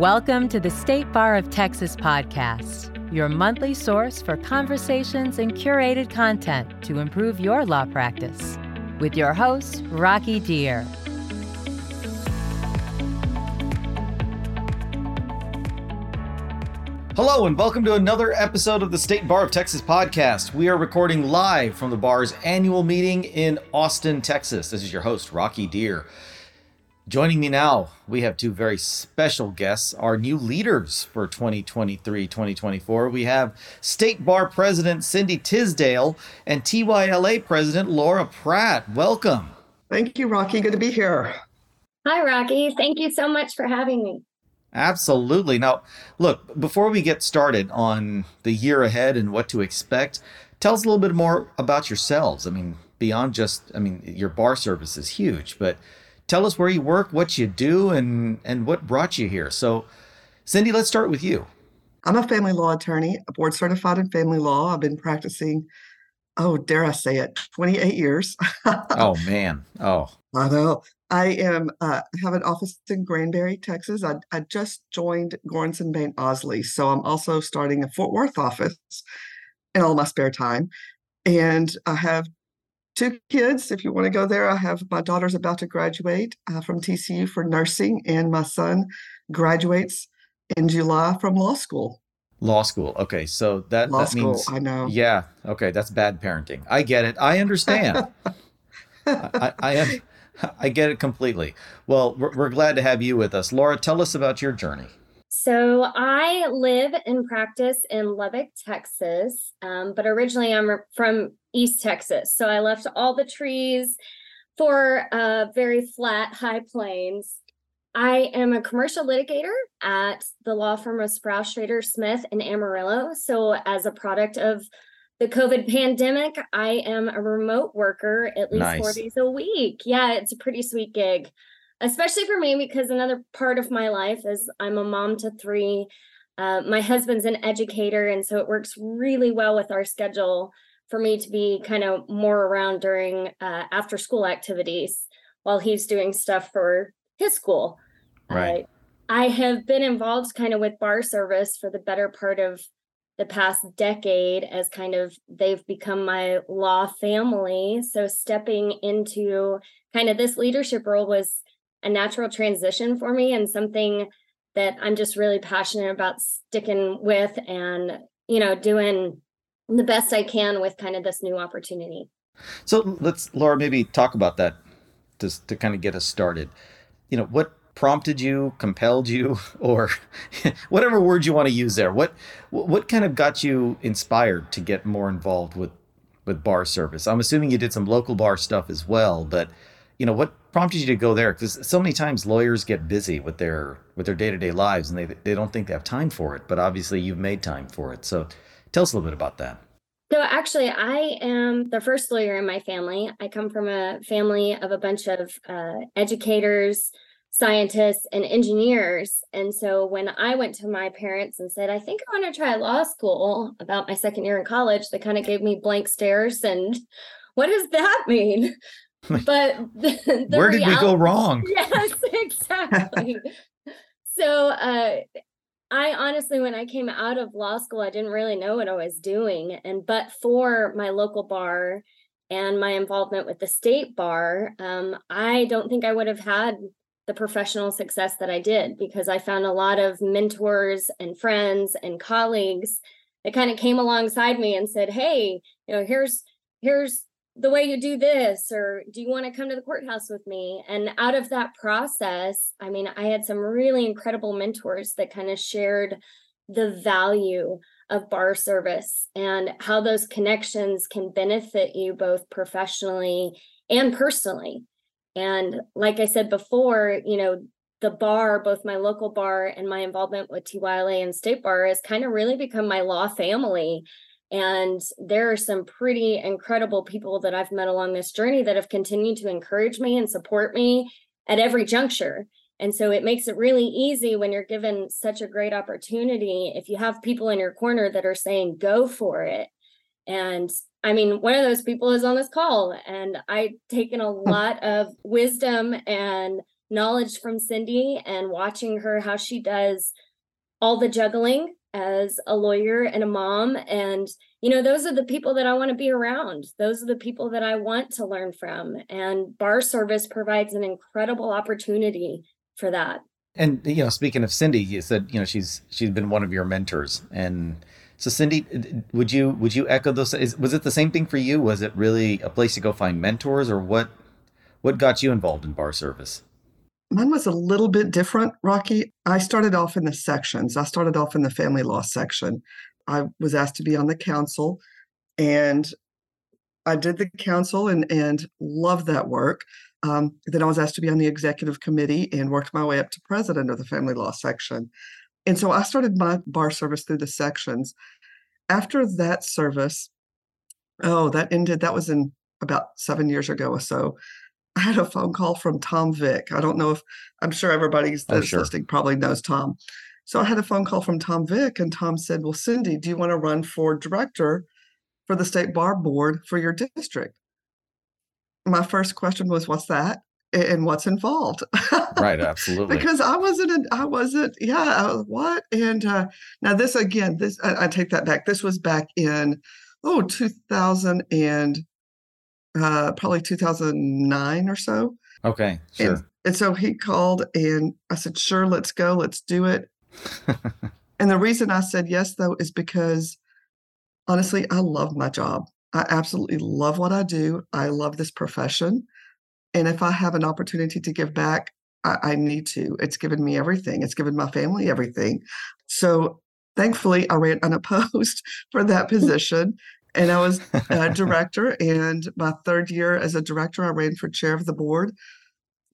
Welcome to the State Bar of Texas podcast, your monthly source for conversations and curated content to improve your law practice. With your host, Rocky Dhir. Hello, and welcome to another episode of the State Bar of Texas podcast. We are recording live from the bar's annual meeting in Austin, Texas. This is your host, Rocky Dhir. Joining me now, we have two very special guests, our new leaders for 2023 2024. We have State Bar President Cindy Tisdale and TYLA President Laura Pratt. Welcome. Thank you, Rocky. Good to be here. Hi, Rocky. Thank you so much for having me. Absolutely. Now, look, before we get started on the year ahead and what to expect, tell us a little bit more about yourselves. I mean, beyond just, I mean, your bar service is huge, but tell us where you work, what you do, and and what brought you here. So, Cindy, let's start with you. I'm a family law attorney, board certified in family law. I've been practicing, oh, dare I say it, 28 years. oh man, oh, I know. I am uh, have an office in Granbury, Texas. I, I just joined Goranson Bain Ausley, so I'm also starting a Fort Worth office in all my spare time. And I have two kids. If you want to go there, I have my daughter's about to graduate uh, from TCU for nursing, and my son graduates in July from law school. Law school. Okay, so that law that school, means I know. Yeah. Okay, that's bad parenting. I get it. I understand. I, I am. I get it completely. Well, we're, we're glad to have you with us, Laura. Tell us about your journey. So I live and practice in Lubbock, Texas, um, but originally I'm from East Texas. So I left all the trees for uh, very flat, high plains. I am a commercial litigator at the law firm of Sprouse Shrader Smith in Amarillo. So, as a product of the COVID pandemic, I am a remote worker at least Nice. four days a week. Yeah, it's a pretty sweet gig, especially for me because another part of my life is I'm a mom to three. Uh, my husband's an educator, and so it works really well with our schedule for me to be kind of more around during uh, after school activities while he's doing stuff for his school. Right. Uh, I have been involved kind of with bar service for the better part of the past decade as kind of they've become my law family. So stepping into kind of this leadership role was a natural transition for me and something that I'm just really passionate about sticking with and, you know, doing the best I can with kind of this new opportunity. So let's, Laura, maybe talk about that to to kind of get us started. You know, what prompted you, compelled you, or whatever word you want to use there. What what kind of got you inspired to get more involved with with bar service? I'm assuming you did some local bar stuff as well, but you know, what prompted you to go there? Because so many times lawyers get busy with their with their day to day lives, and they they don't think they have time for it. But obviously, you've made time for it. So, tell us a little bit about that. So actually, I am the first lawyer in my family. I come from a family of a bunch of uh, educators, scientists, and engineers. And so when I went to my parents and said, I think I want to try law school about my second year in college, they kind of gave me blank stares and what does that mean? But the, the Where did we go wrong? Yes, exactly. so uh I honestly when I came out of law school I didn't really know what I was doing and but for my local bar and my involvement with the state bar um I don't think I would have had the professional success that I did because I found a lot of mentors and friends and colleagues that kind of came alongside me and said, "Hey, you know, here's here's the way you do this or do you want to come to the courthouse with me? And out of that process i mean i had some really incredible mentors that kind of shared the value of bar service and how those connections can benefit you both professionally and personally. And like i said before you know the bar both my local bar and my involvement with tyla and state bar has kind of really become my law family and there are some pretty incredible people that I've met along this journey that have continued to encourage me and support me at every juncture. And so it makes it really easy when you're given such a great opportunity. If you have people in your corner that are saying, go for it. And I mean, one of those people is on this call, and I've taken a hmm. lot of wisdom and knowledge from Cindy and watching her how she does all the juggling as a lawyer and a mom and you know those are the people that I want to be around. Those are the people that I want to learn from and bar service provides an incredible opportunity for that. And you know speaking of Cindy you said you know she's she's been one of your mentors and so Cindy would you would you echo those is, was it the same thing for you? Was it really a place to go find mentors or what what got you involved in bar service Mine was a little bit different, Rocky. I started off in the sections. I started off in the family law section. I was asked to be on the council and I did the council and and loved that work. Um, then I was asked to be on the executive committee and worked my way up to president of the family law section. And so I started my bar service through the sections. After that service, oh, that ended, that was in about seven years ago or so. I had a phone call from Tom Vick. I don't know if I'm sure everybody's Oh, sure. listening probably knows Tom. So I had a phone call from Tom Vick, and Tom said, Well, Cindy, do you want to run for director for the state bar board for your district? My first question was, What's that? And what's involved? right absolutely because I wasn't, I wasn't, yeah, I was, what? And uh, now this again, this I, I take that back. This was back in oh 2000 and uh, probably 2009 or so. okay sure And, and so he called and I said, sure, let's go, let's do it. And the reason I said yes, though, is because honestly, I love my job. I absolutely love what I do. I love this profession. And if I have an opportunity to give back, I, I need to. It's given me everything, it's given my family everything. So thankfully, I ran unopposed for that position. And I was a director. And my third year as a director, I ran for chair of the board,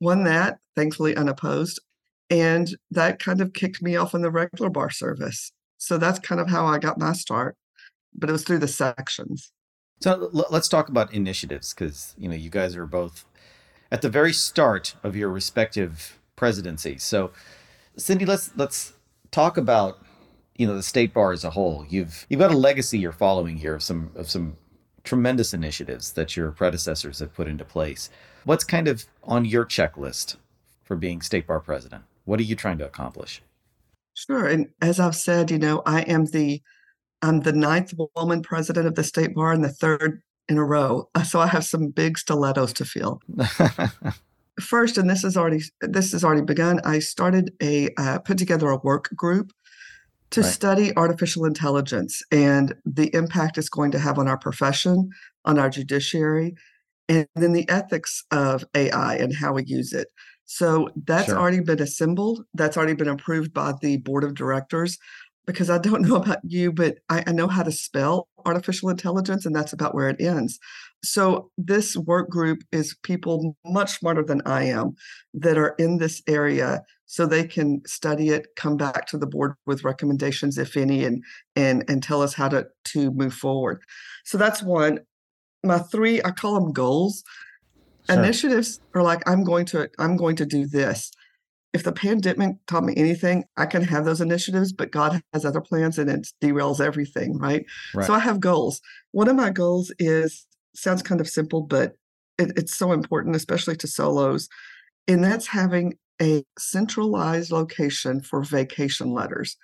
won that, thankfully unopposed. And that kind of kicked me off in the regular bar service. So that's kind of how I got my start. But it was through the sections. So l- let's talk about initiatives because you know you guys are both at the very start of your respective presidencies. So, Cindy, let's let's talk about you know the state bar as a whole. You've you've got a legacy you're following here of some of some tremendous initiatives that your predecessors have put into place. What's kind of on your checklist for being state bar president? What are you trying to accomplish? Sure. And as I've said, you know, I am the I'm the ninth woman president of the state bar and the third in a row. Uh, So I have some big stilettos to feel. First, and this is already this has already begun. I started a uh, put together a work group to Right. study artificial intelligence and the impact it's going to have on our profession, on our judiciary, and then the ethics of AI and how we use it. So that's Sure. already been assembled. That's already been approved by the board of directors. Because I don't know about you, but I, I know how to spell artificial intelligence, and that's about where it ends. So this work group is people much smarter than I am that are in this area so they can study it, come back to the board with recommendations, if any, and and and tell us how to to move forward. So that's one. My three, I call them goals. Sure. Initiatives are like I'm going to I'm going to do this. If the pandemic taught me anything, I can have those initiatives, but God has other plans and it derails everything, right? Right. So I have goals. One of my goals is sounds kind of simple, but it, it's so important, especially to solos, and that's having a centralized location for vacation letters.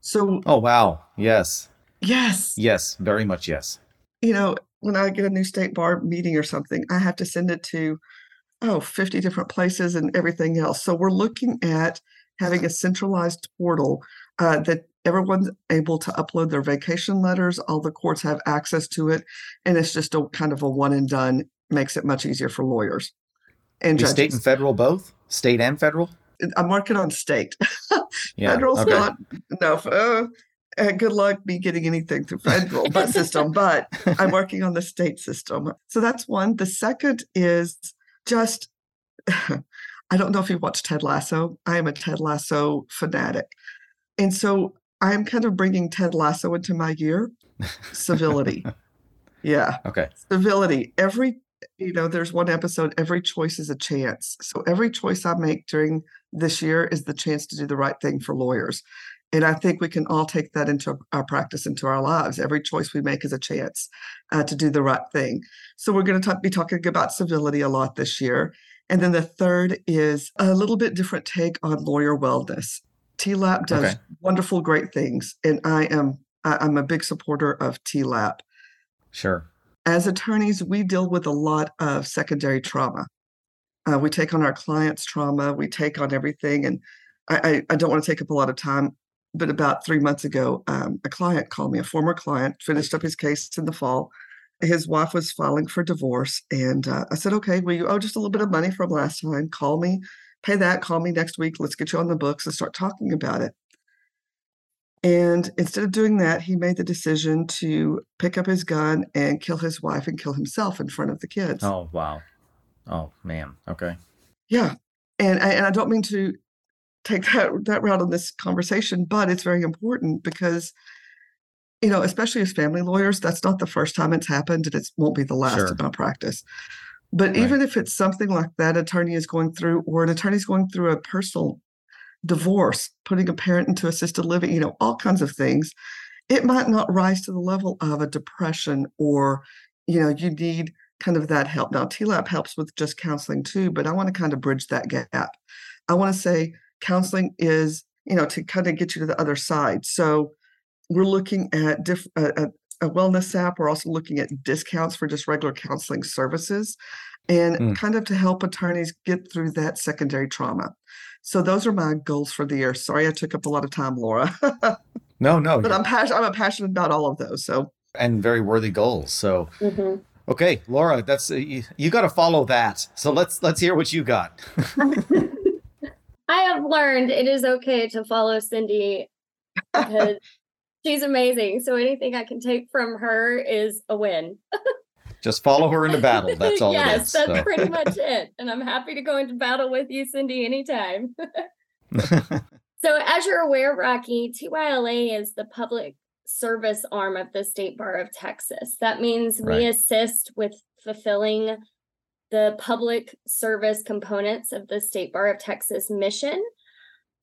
So oh wow, yes, yes, yes, very much yes. you know, when I get a new state bar meeting or something, I have to send it to, oh, 50 different places and everything else. So we're looking at having a centralized portal uh, that everyone's able to upload their vacation letters. All the courts have access to it. And it's just a kind of a one and done, makes it much easier for lawyers and Is state and federal both? State and federal? I'm working on state. Yeah. Federal's okay. not no. Uh, uh, good luck me getting anything through federal but system, but I'm working on the state system. So that's one. The second is just I don't know if you watched Ted Lasso. I am a Ted Lasso fanatic. And so I'm kind of bringing Ted Lasso into my year. Civility. yeah okay. civility every you know there's one episode every choice is a chance so every choice i make during this year is the chance to do the right thing for lawyers and i think we can all take that into our practice into our lives every choice we make is a chance uh, to do the right thing so we're going to be talking about civility a lot this year And then the third is a little bit different take on lawyer wellness. TLAP does Okay. wonderful, great things, and I am I- I'm a big supporter of TLAP. Sure. As attorneys, we deal with a lot of secondary trauma. Uh, we take on our clients' trauma, we take on everything, and I, I, I don't want to take up a lot of time. But about three months ago, um, a client called me, a former client, finished up his case in the fall. His wife was filing for divorce, and uh, I said, "Okay, well, you owe just a little bit of money from last time. Call me, pay that. Call me next week. Let's get you on the books and start talking about it." And instead of doing that, he made the decision to pick up his gun and kill his wife and kill himself in front of the kids. Oh wow. Oh man. Okay. Yeah. And I, and I don't mean to take that that route in this conversation, but it's very important because you know, especially as family lawyers, that's not the first time it's happened and it won't be the last Sure. in my practice. But Right. even if it's something like that attorney is going through or an attorney is going through a personal divorce, putting a parent into assisted living, you know, all kinds of things, it might not rise to the level of a depression or, you know, you need kind of that help. Now, TLAP helps with just counseling too, but I want to kind of bridge that gap. I want to say counseling is, you know, to kind of get you to the other side. So we're looking at diff- a, a, a wellness app. We're also looking at discounts for just regular counseling services and Mm. kind of to help attorneys get through that secondary trauma. So those are my goals for the year. Sorry I took up a lot of time, Laura, No, no. you're- I'm passionate. I'm passionate about all of those. So and very worthy goals. So Mhm. okay, Laura, that's uh, you, you got to follow that. So let's let's hear what you got. I have learned it is okay to follow Cindy because she's amazing. So anything I can take from her is a win. Just follow her into battle. That's all yes, it is. that's so. pretty much it. And I'm happy to go into battle with you, Cindy, anytime. So, as you're aware, Rocky, TYLA is the public service arm of the State Bar of Texas. That means we assist with fulfilling the public service components of the State Bar of Texas mission.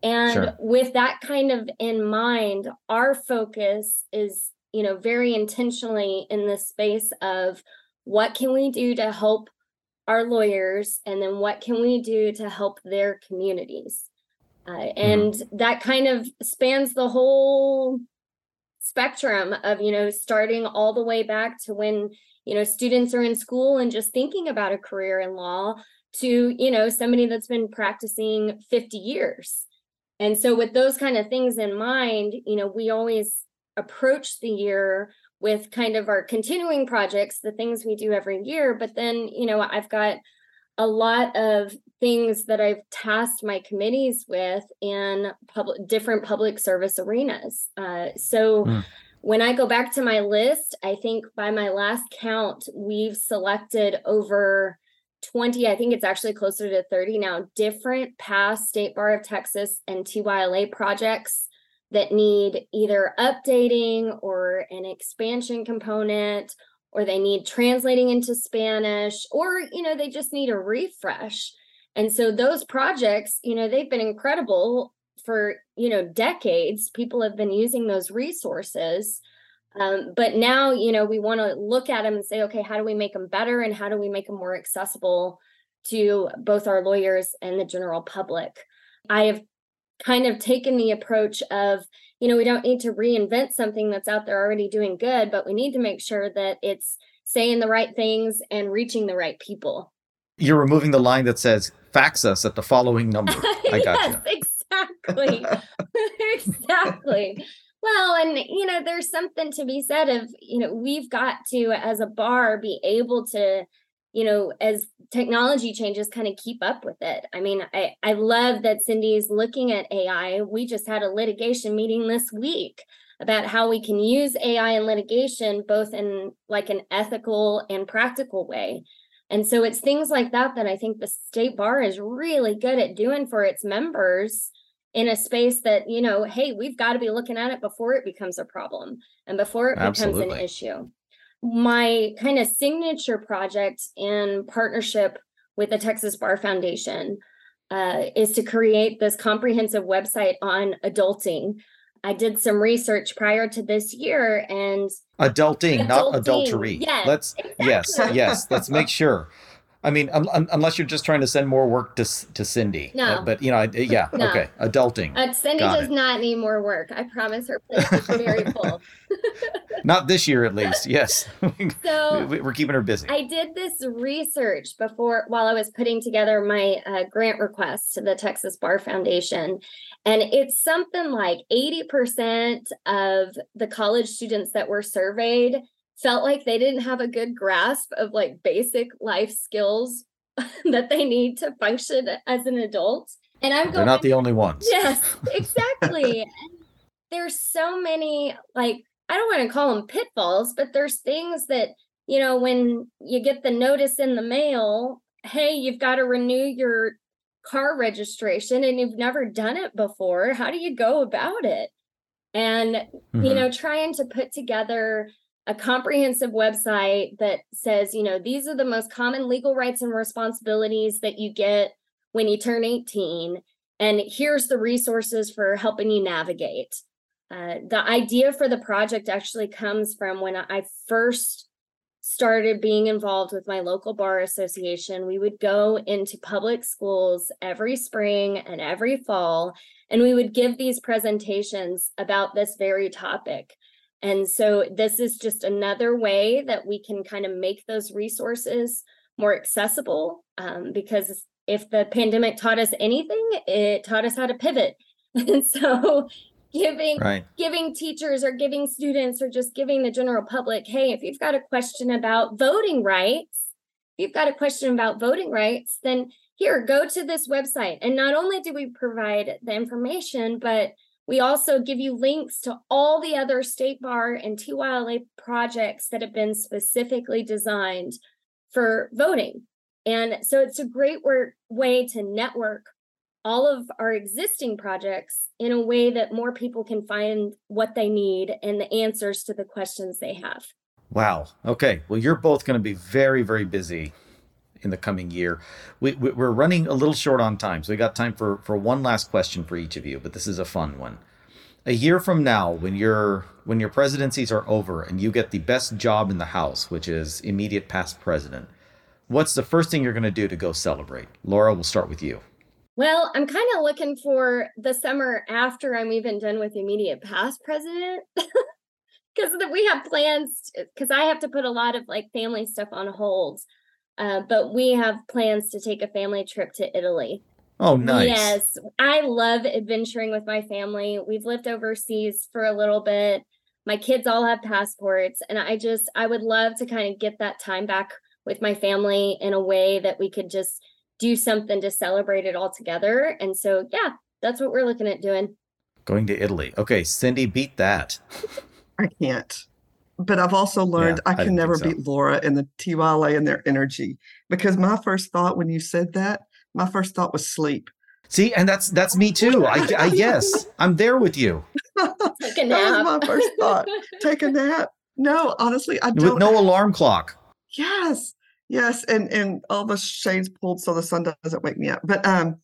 And Sure. with that kind of in mind, our focus is, you know, very intentionally in the space of what can we do to help our lawyers and then what can we do to help their communities? Uh, and that kind of spans the whole spectrum of you know starting all the way back to when you know students are in school and just thinking about a career in law to you know somebody that's been practicing 50 years and so with those kind of things in mind you know we always approach the year with kind of our continuing projects the things we do every year but then you know i've got a lot of things that I've tasked my committees with in public different public service arenas. Uh, so Mm. when I go back to my list, I think by my last count, we've selected over 20, I think it's actually closer to 30 now, different past State Bar of Texas and TYLA projects that need either updating or an expansion component or they need translating into Spanish, or you know, they just need a refresh. And so those projects, you know, they've been incredible for you know decades. People have been using those resources. Um, but now, you know, we want to look at them and say, okay, how do we make them better and how do we make them more accessible to both our lawyers and the general public? I have kind of taken the approach of, you know, we don't need to reinvent something that's out there already doing good, but we need to make sure that it's saying the right things and reaching the right people. You're removing the line that says fax us at the following number. I got yes, exactly. exactly. Well, and you know, there's something to be said of, you know, we've got to, as a bar, be able to, you know, as technology changes, kind of keep up with it. I mean, I, I love that Cindy's looking at AI. We just had a litigation meeting this week about how we can use AI in litigation, both in like an ethical and practical way. And so it's things like that that I think the state bar is really good at doing for its members in a space that, you know, hey, we've got to be looking at it before it becomes a problem and before it becomes an Absolutely. issue. My kind of signature project in partnership with the Texas Bar Foundation uh, is to create this comprehensive website on adulting. I did some research prior to this year and Adulting, not Adulting, adultery. yes, Let's yes, yes. Let's make sure. I mean, un- un- unless you're just trying to send more work to to Cindy. No. Uh, but you know, I, yeah. No. Okay. Adulting. Uh, Cindy Got does it. not need more work. I promise her plate is very full. Not this year, at least. Yes. So We- We're keeping her busy. I did this research before while I was putting together my uh, grant request to the Texas Bar Foundation. And it's something like 80% of the college students that were surveyed felt like they didn't have a good grasp of like basic life skills that they need to function as an adult. And I'm They're not the only ones. Yes, exactly. There's so many like I don't want to call them pitfalls, but there's things that, you know, when you get the notice in the mail, hey, you've got to renew your car registration and you've never done it before. How do you go about it? And you Mhm. know, trying to put together a comprehensive website that says, you know, these are the most common legal rights and responsibilities that you get when you turn 18. And here's the resources for helping you navigate. Uh, the idea for the project actually comes from when I first started being involved with my local bar association. We would go into public schools every spring and every fall, and we would give these presentations about this very topic. And so, this is just another way that we can kind of make those resources more accessible um, because if the pandemic taught us anything, it taught us how to pivot. And so, giving Right. giving teachers or giving students or just giving the general public, hey, if you've got a question about voting rights, if you've got a question about voting rights, then here, go to this website. And not only do we provide the information, but we also give you links to all the other state bar and TYLA projects that have been specifically designed for voting. And so it's a great work, way to network all of our existing projects in a way that more people can find what they need and the answers to the questions they have. Wow. Okay. Well, you're both going to be very, very busy in the coming year. We, we, we're running a little short on time, so we got time for for one last question for each of you. But this is a fun one. A year from now, when your when your presidencies are over and you get the best job in the House, which is immediate past president, what's the first thing you're going to do to go celebrate? Laura, we'll start with you. Well, I'm kind of looking for the summer after I'm even done with immediate past president. Because we have plans, because I have to put a lot of like family stuff on hold. Uh, but we have plans to take a family trip to Italy. Oh, nice. Yes, I love adventuring with my family. We've lived overseas for a little bit. My kids all have passports, and I just I would love to kind of get that time back with my family in a way that we could just do something to celebrate it all together. And so, yeah, that's what we're looking at doing. Going to Italy. Okay, Cindy, beat that. I can't. But I've also learned I I didn't can never so. beat Laura and the TYLA and their energy. Because my first thought when you said that, my first thought was sleep. See, and that's that's me too. I, I yes, I'm there with you. Take a That nap. was my first thought. Take a nap. No, honestly, I don't. With no alarm clock. Yes, yes, and and all the shades pulled so the sun doesn't wake me up. But um,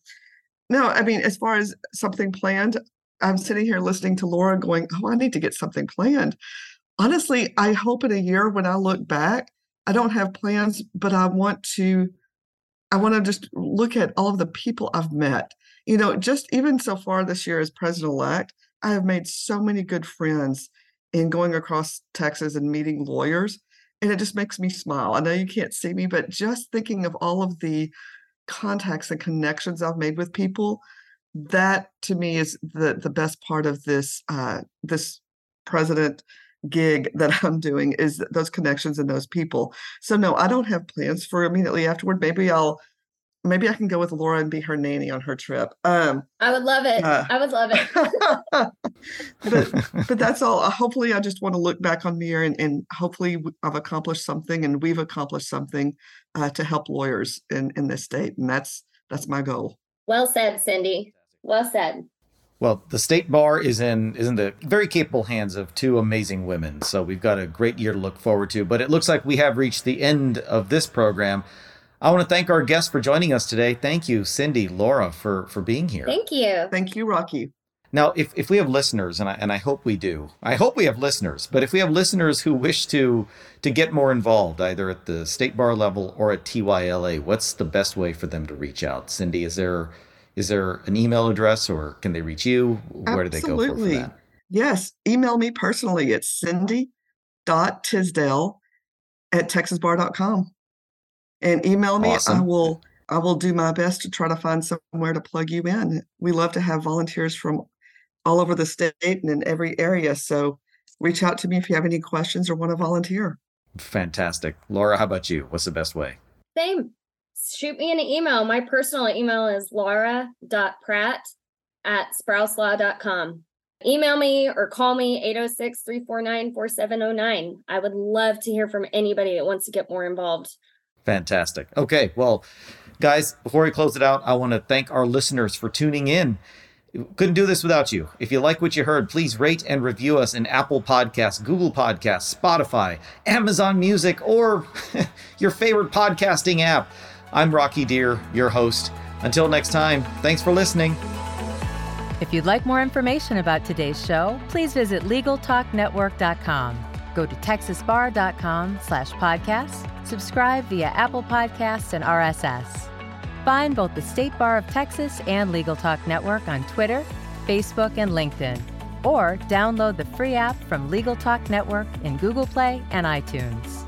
no, I mean, as far as something planned, I'm sitting here listening to Laura going, "Oh, I need to get something planned." Honestly, I hope in a year when I look back, I don't have plans, but I want to, I want to just look at all of the people I've met. You know, just even so far this year as president-elect, I have made so many good friends in going across Texas and meeting lawyers and it just makes me smile. I know you can't see me, but just thinking of all of the contacts and connections I've made with people, that to me is the the best part of this uh, this president gig that I'm doing is those connections and those people. So no, I don't have plans for immediately afterward. Maybe I'll maybe I can go with Laura and be her nanny on her trip. Um, I would love it. Uh, I would love it. but but that's all. Hopefully, I just want to look back on the year and, and hopefully I've accomplished something and we've accomplished something uh, to help lawyers in in this state, and that's that's my goal. Well said, Cindy. Well said. Well, the state bar is in is in the very capable hands of two amazing women. So we've got a great year to look forward to. But it looks like we have reached the end of this program. I want to thank our guests for joining us today. Thank you, Cindy, Laura, for for being here. Thank you. Thank you, Rocky. Now, if, if we have listeners, and I, and I hope we do, I hope we have listeners, but if we have listeners who wish to to get more involved, either at the state bar level or at TYLA, what's the best way for them to reach out? Cindy, is there is there an email address or can they reach you? Where do they go for, for that? Yes. Email me personally. It's cindy.tisdale at texasbar.com. And email me. Awesome. I will I will do my best to try to find somewhere to plug you in. We love to have volunteers from all over the state and in every area. So reach out to me if you have any questions or want to volunteer. Fantastic. Laura, how about you? What's the best way? Same. Shoot me an email. My personal email is laura.pratt at sprouselaw.com. Email me or call me 806 349 4709. I would love to hear from anybody that wants to get more involved. Fantastic. Okay. Well, guys, before we close it out, I want to thank our listeners for tuning in. Couldn't do this without you. If you like what you heard, please rate and review us in Apple Podcasts, Google Podcasts, Spotify, Amazon Music, or your favorite podcasting app. I'm Rocky Dhir, your host. Until next time, thanks for listening. If you'd like more information about today's show, please visit LegalTalkNetwork.com. Go to TexasBar.com slash podcasts, subscribe via Apple Podcasts and RSS. Find both the State Bar of Texas and Legal Talk Network on Twitter, Facebook, and LinkedIn, or download the free app from Legal Talk Network in Google Play and iTunes.